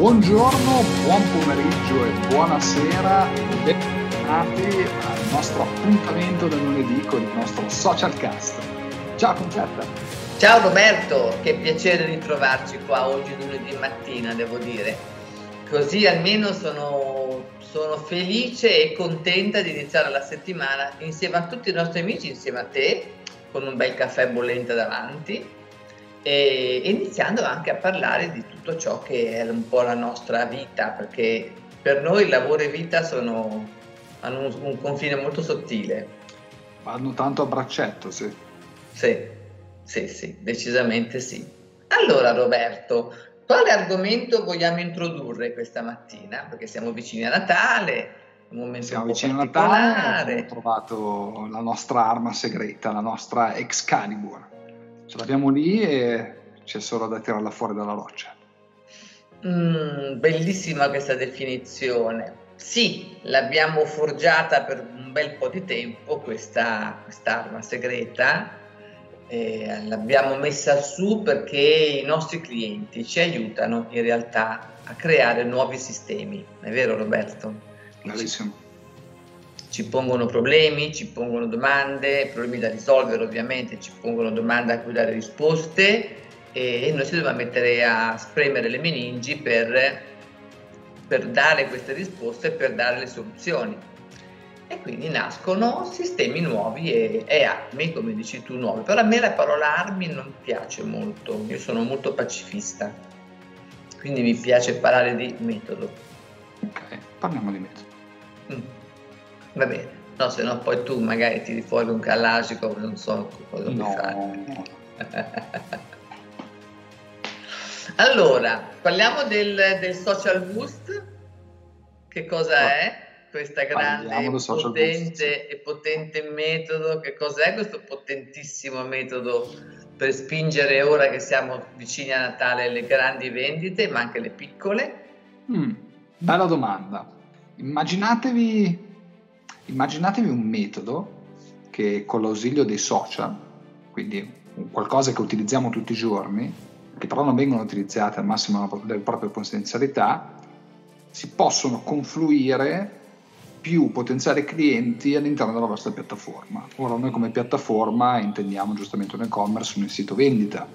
Buongiorno, buon pomeriggio e buonasera, bentornati al nostro appuntamento del lunedì con il nostro social cast. Ciao Concetta! Ciao Roberto, che piacere ritrovarci qua oggi lunedì mattina, devo dire. Così almeno sono, sono felice e contenta di iniziare la settimana insieme a tutti i nostri amici, insieme a te, con un bel caffè bollente davanti e iniziando anche a parlare di tutto ciò che è un po' la nostra vita, perché per noi lavoro e vita sono, hanno un, un confine molto sottile. Vanno tanto a braccetto, sì. Sì, sì, sì, decisamente sì. Allora Roberto, quale argomento vogliamo introdurre questa mattina? Perché siamo vicini a Natale, un momento siamo un vicini a Natale, abbiamo trovato la nostra arma segreta, la nostra Excalibur ce l'abbiamo lì e c'è solo da tirarla fuori dalla roccia. Mm, bellissima questa definizione. Sì, l'abbiamo forgiata per un bel po' di tempo, questa arma segreta, eh, l'abbiamo messa su perché i nostri clienti ci aiutano in realtà a creare nuovi sistemi. È vero Roberto? Bellissimo ci pongono problemi, ci pongono domande, problemi da risolvere ovviamente, ci pongono domande a cui dare risposte e noi ci dobbiamo mettere a spremere le meningi per, per dare queste risposte, per dare le soluzioni. E quindi nascono sistemi nuovi e, e armi, come dici tu, nuovi. Però a me la parola armi non piace molto, io sono molto pacifista, quindi mi piace parlare di metodo. Ok, parliamo di metodo. Mm. Va bene, no, se no poi tu magari tiri fuori un Kalashnikov, non so cosa no. mi fare. allora, parliamo del, del, social boost. Che cosa no. è questa grande potente e potente metodo? Che cos'è questo potentissimo metodo per spingere ora che siamo vicini a Natale le grandi vendite, ma anche le piccole? Mm, bella domanda. Immaginatevi immaginatevi un metodo che con l'ausilio dei social, quindi qualcosa che utilizziamo tutti i giorni, che però non vengono utilizzate al massimo delle proprie potenzialità, si possono confluire più potenziali clienti all'interno della vostra piattaforma. Ora noi come piattaforma intendiamo giustamente un e-commerce, un sito vendita.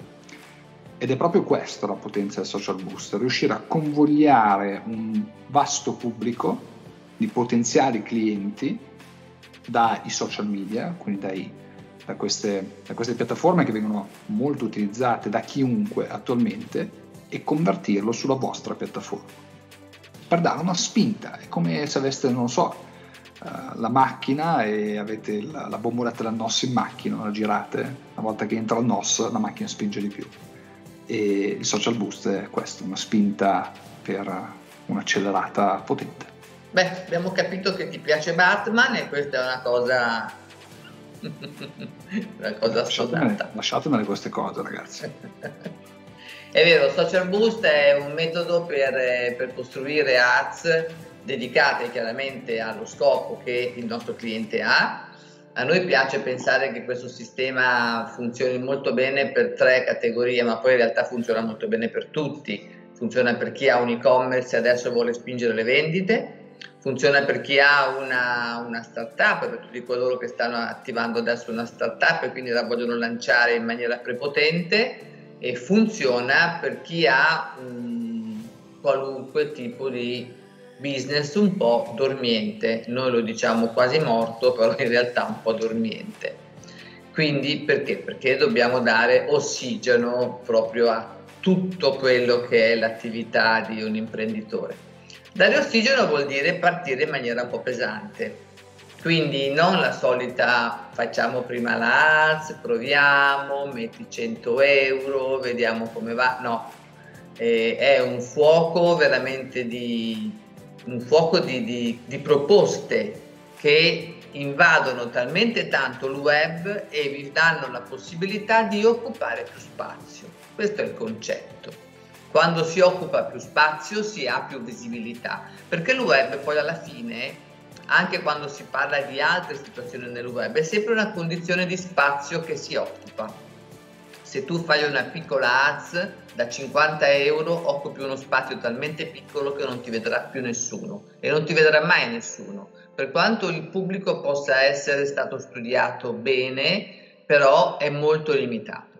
Ed è proprio questa la potenza del social booster, riuscire a convogliare un vasto pubblico di potenziali clienti dai social media, quindi dai, da, queste, da queste piattaforme che vengono molto utilizzate da chiunque attualmente e convertirlo sulla vostra piattaforma per dare una spinta. È come se aveste, non so, uh, la macchina e avete la, la bomboletta del NOS in macchina, la girate, una volta che entra il NOS la macchina spinge di più. E il social boost è questo, una spinta per un'accelerata potente. Beh, abbiamo capito che ti piace Batman e questa è una cosa una cosa lasciatemene, lasciatemene queste cose ragazzi. È vero Social Boost è un metodo per, per costruire ads dedicate chiaramente allo scopo che il nostro cliente ha. A noi piace pensare che questo sistema funzioni molto bene per tre categorie ma poi in realtà funziona molto bene per tutti. Funziona per chi ha un e-commerce e adesso vuole spingere le vendite funziona per chi ha una, una, startup, per tutti coloro che stanno attivando adesso una startup e quindi la vogliono lanciare in maniera prepotente e funziona per chi ha um, qualunque tipo di business un po' dormiente, noi lo diciamo quasi morto, però in realtà un po' dormiente. Quindi perché? Perché dobbiamo dare ossigeno proprio a tutto quello che è l'attività di un imprenditore. Dare ossigeno vuol dire partire in maniera un po' pesante, quindi non la solita facciamo prima l'ARS, proviamo, metti 100 euro, vediamo come va, no, eh, è un fuoco veramente di, un fuoco di, di, di proposte che invadono talmente tanto il web e vi danno la possibilità di occupare più spazio. Questo è il concetto. Quando si occupa più spazio si ha più visibilità, perché il web poi alla fine, anche quando si parla di altre situazioni nel web, è sempre una condizione di spazio che si occupa. se tu fai una piccola ads da 50 euro occupi uno spazio talmente piccolo che non ti vedrà più nessuno e non ti vedrà mai nessuno. Per quanto il pubblico possa essere stato studiato bene, però è molto limitato.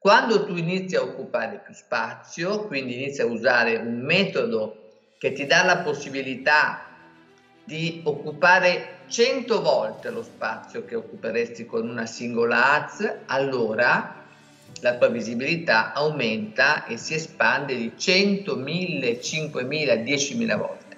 Quando tu inizi a occupare più spazio, quindi inizi a usare un metodo che ti dà la possibilità di occupare 100 volte lo spazio che occuperesti con una singola ads, allora la tua visibilità aumenta e si espande di 100, 1000, 5000, 10.000 volte.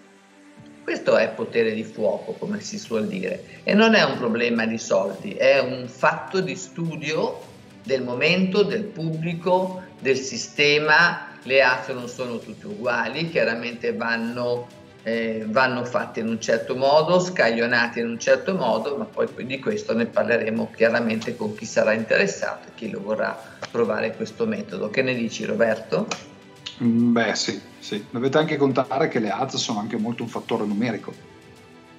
Questo è potere di fuoco, come si suol dire, e non è un problema di soldi, è un fatto di studio del momento, del pubblico, del sistema. Le ads non sono tutte uguali, chiaramente vanno, eh, vanno fatte in un certo modo, scaglionate in un certo modo, ma poi di questo ne parleremo chiaramente con chi sarà interessato e chi lo vorrà provare questo metodo. Che ne dici Roberto? Mm, beh sì, sì. Dovete anche contare che le ads sono anche molto un fattore numerico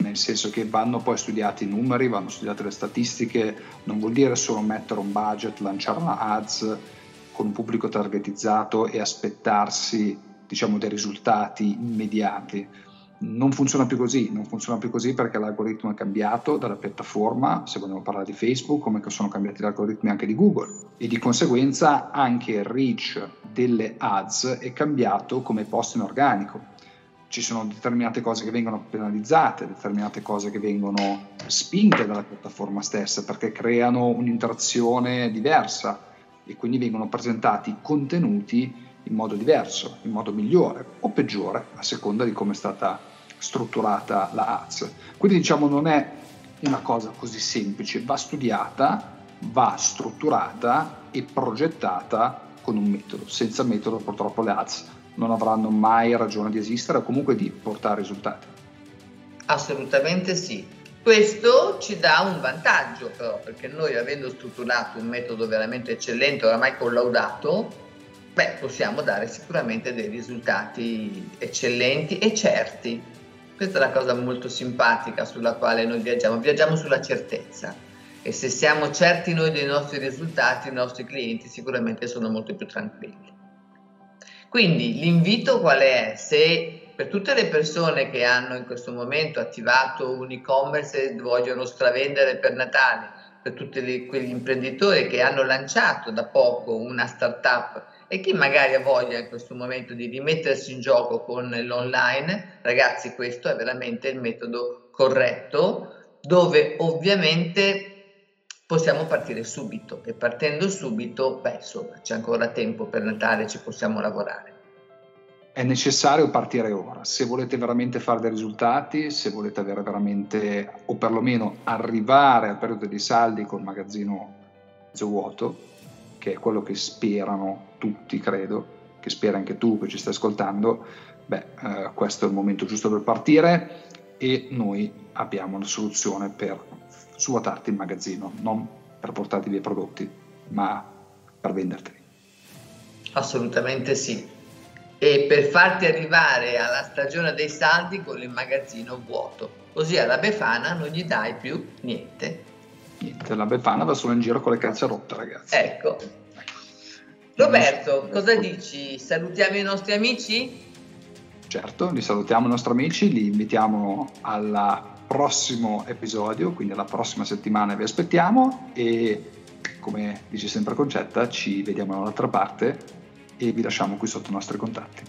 nel senso che vanno poi studiati i numeri, vanno studiate le statistiche, non vuol dire solo mettere un budget, lanciare una ads con un pubblico targetizzato e aspettarsi diciamo, dei risultati immediati. Non funziona più così, non funziona più così perché l'algoritmo è cambiato dalla piattaforma, se vogliamo parlare di Facebook, come sono cambiati gli algoritmi anche di Google e di conseguenza anche il reach delle ads è cambiato come post in organico ci sono determinate cose che vengono penalizzate, determinate cose che vengono spinte dalla piattaforma stessa perché creano un'interazione diversa e quindi vengono presentati contenuti in modo diverso, in modo migliore o peggiore a seconda di come è stata strutturata la ads. Quindi diciamo non è una cosa così semplice, va studiata, va strutturata e progettata con un metodo. Senza metodo purtroppo le ads non avranno mai ragione di esistere o comunque di portare risultati. Assolutamente sì. Questo ci dà un vantaggio però, perché noi avendo strutturato un metodo veramente eccellente, oramai collaudato, beh, possiamo dare sicuramente dei risultati eccellenti e certi. Questa è la cosa molto simpatica sulla quale noi viaggiamo, viaggiamo sulla certezza e se siamo certi noi dei nostri risultati, i nostri clienti sicuramente sono molto più tranquilli. Quindi l'invito qual è? Se per tutte le persone che hanno in questo momento attivato un e-commerce e vogliono stravendere per Natale, per tutti quegli imprenditori che hanno lanciato da poco una startup e chi magari ha voglia in questo momento di rimettersi in gioco con l'online, ragazzi, questo è veramente il metodo corretto, dove ovviamente possiamo partire subito e partendo subito, beh, insomma, c'è ancora tempo per Natale, ci possiamo lavorare. È necessario partire ora, se volete veramente fare dei risultati, se volete avere veramente, o perlomeno arrivare al periodo dei saldi col magazzino mezzo vuoto, che è quello che sperano tutti, credo, che spera anche tu che ci stai ascoltando, beh, eh, questo è il momento giusto per partire e noi abbiamo una soluzione per svuotarti il magazzino, non per portarti via i prodotti, ma per venderteli. Assolutamente sì. E per farti arrivare alla stagione dei saldi con il magazzino vuoto. Così alla Befana non gli dai più niente. Niente, la Befana va solo in giro con le calze rotte, ragazzi. Ecco. Roberto, cosa dici? Salutiamo i nostri amici? Certo, li salutiamo i nostri amici, li invitiamo alla prossimo episodio, quindi la prossima settimana vi aspettiamo e come dice sempre Concetta ci vediamo dall'altra parte e vi lasciamo qui sotto i nostri contatti.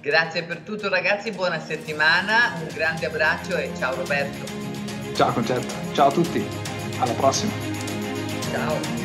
Grazie per tutto ragazzi, buona settimana, un grande abbraccio e ciao Roberto. Ciao Concetta, ciao a tutti, alla prossima. Ciao.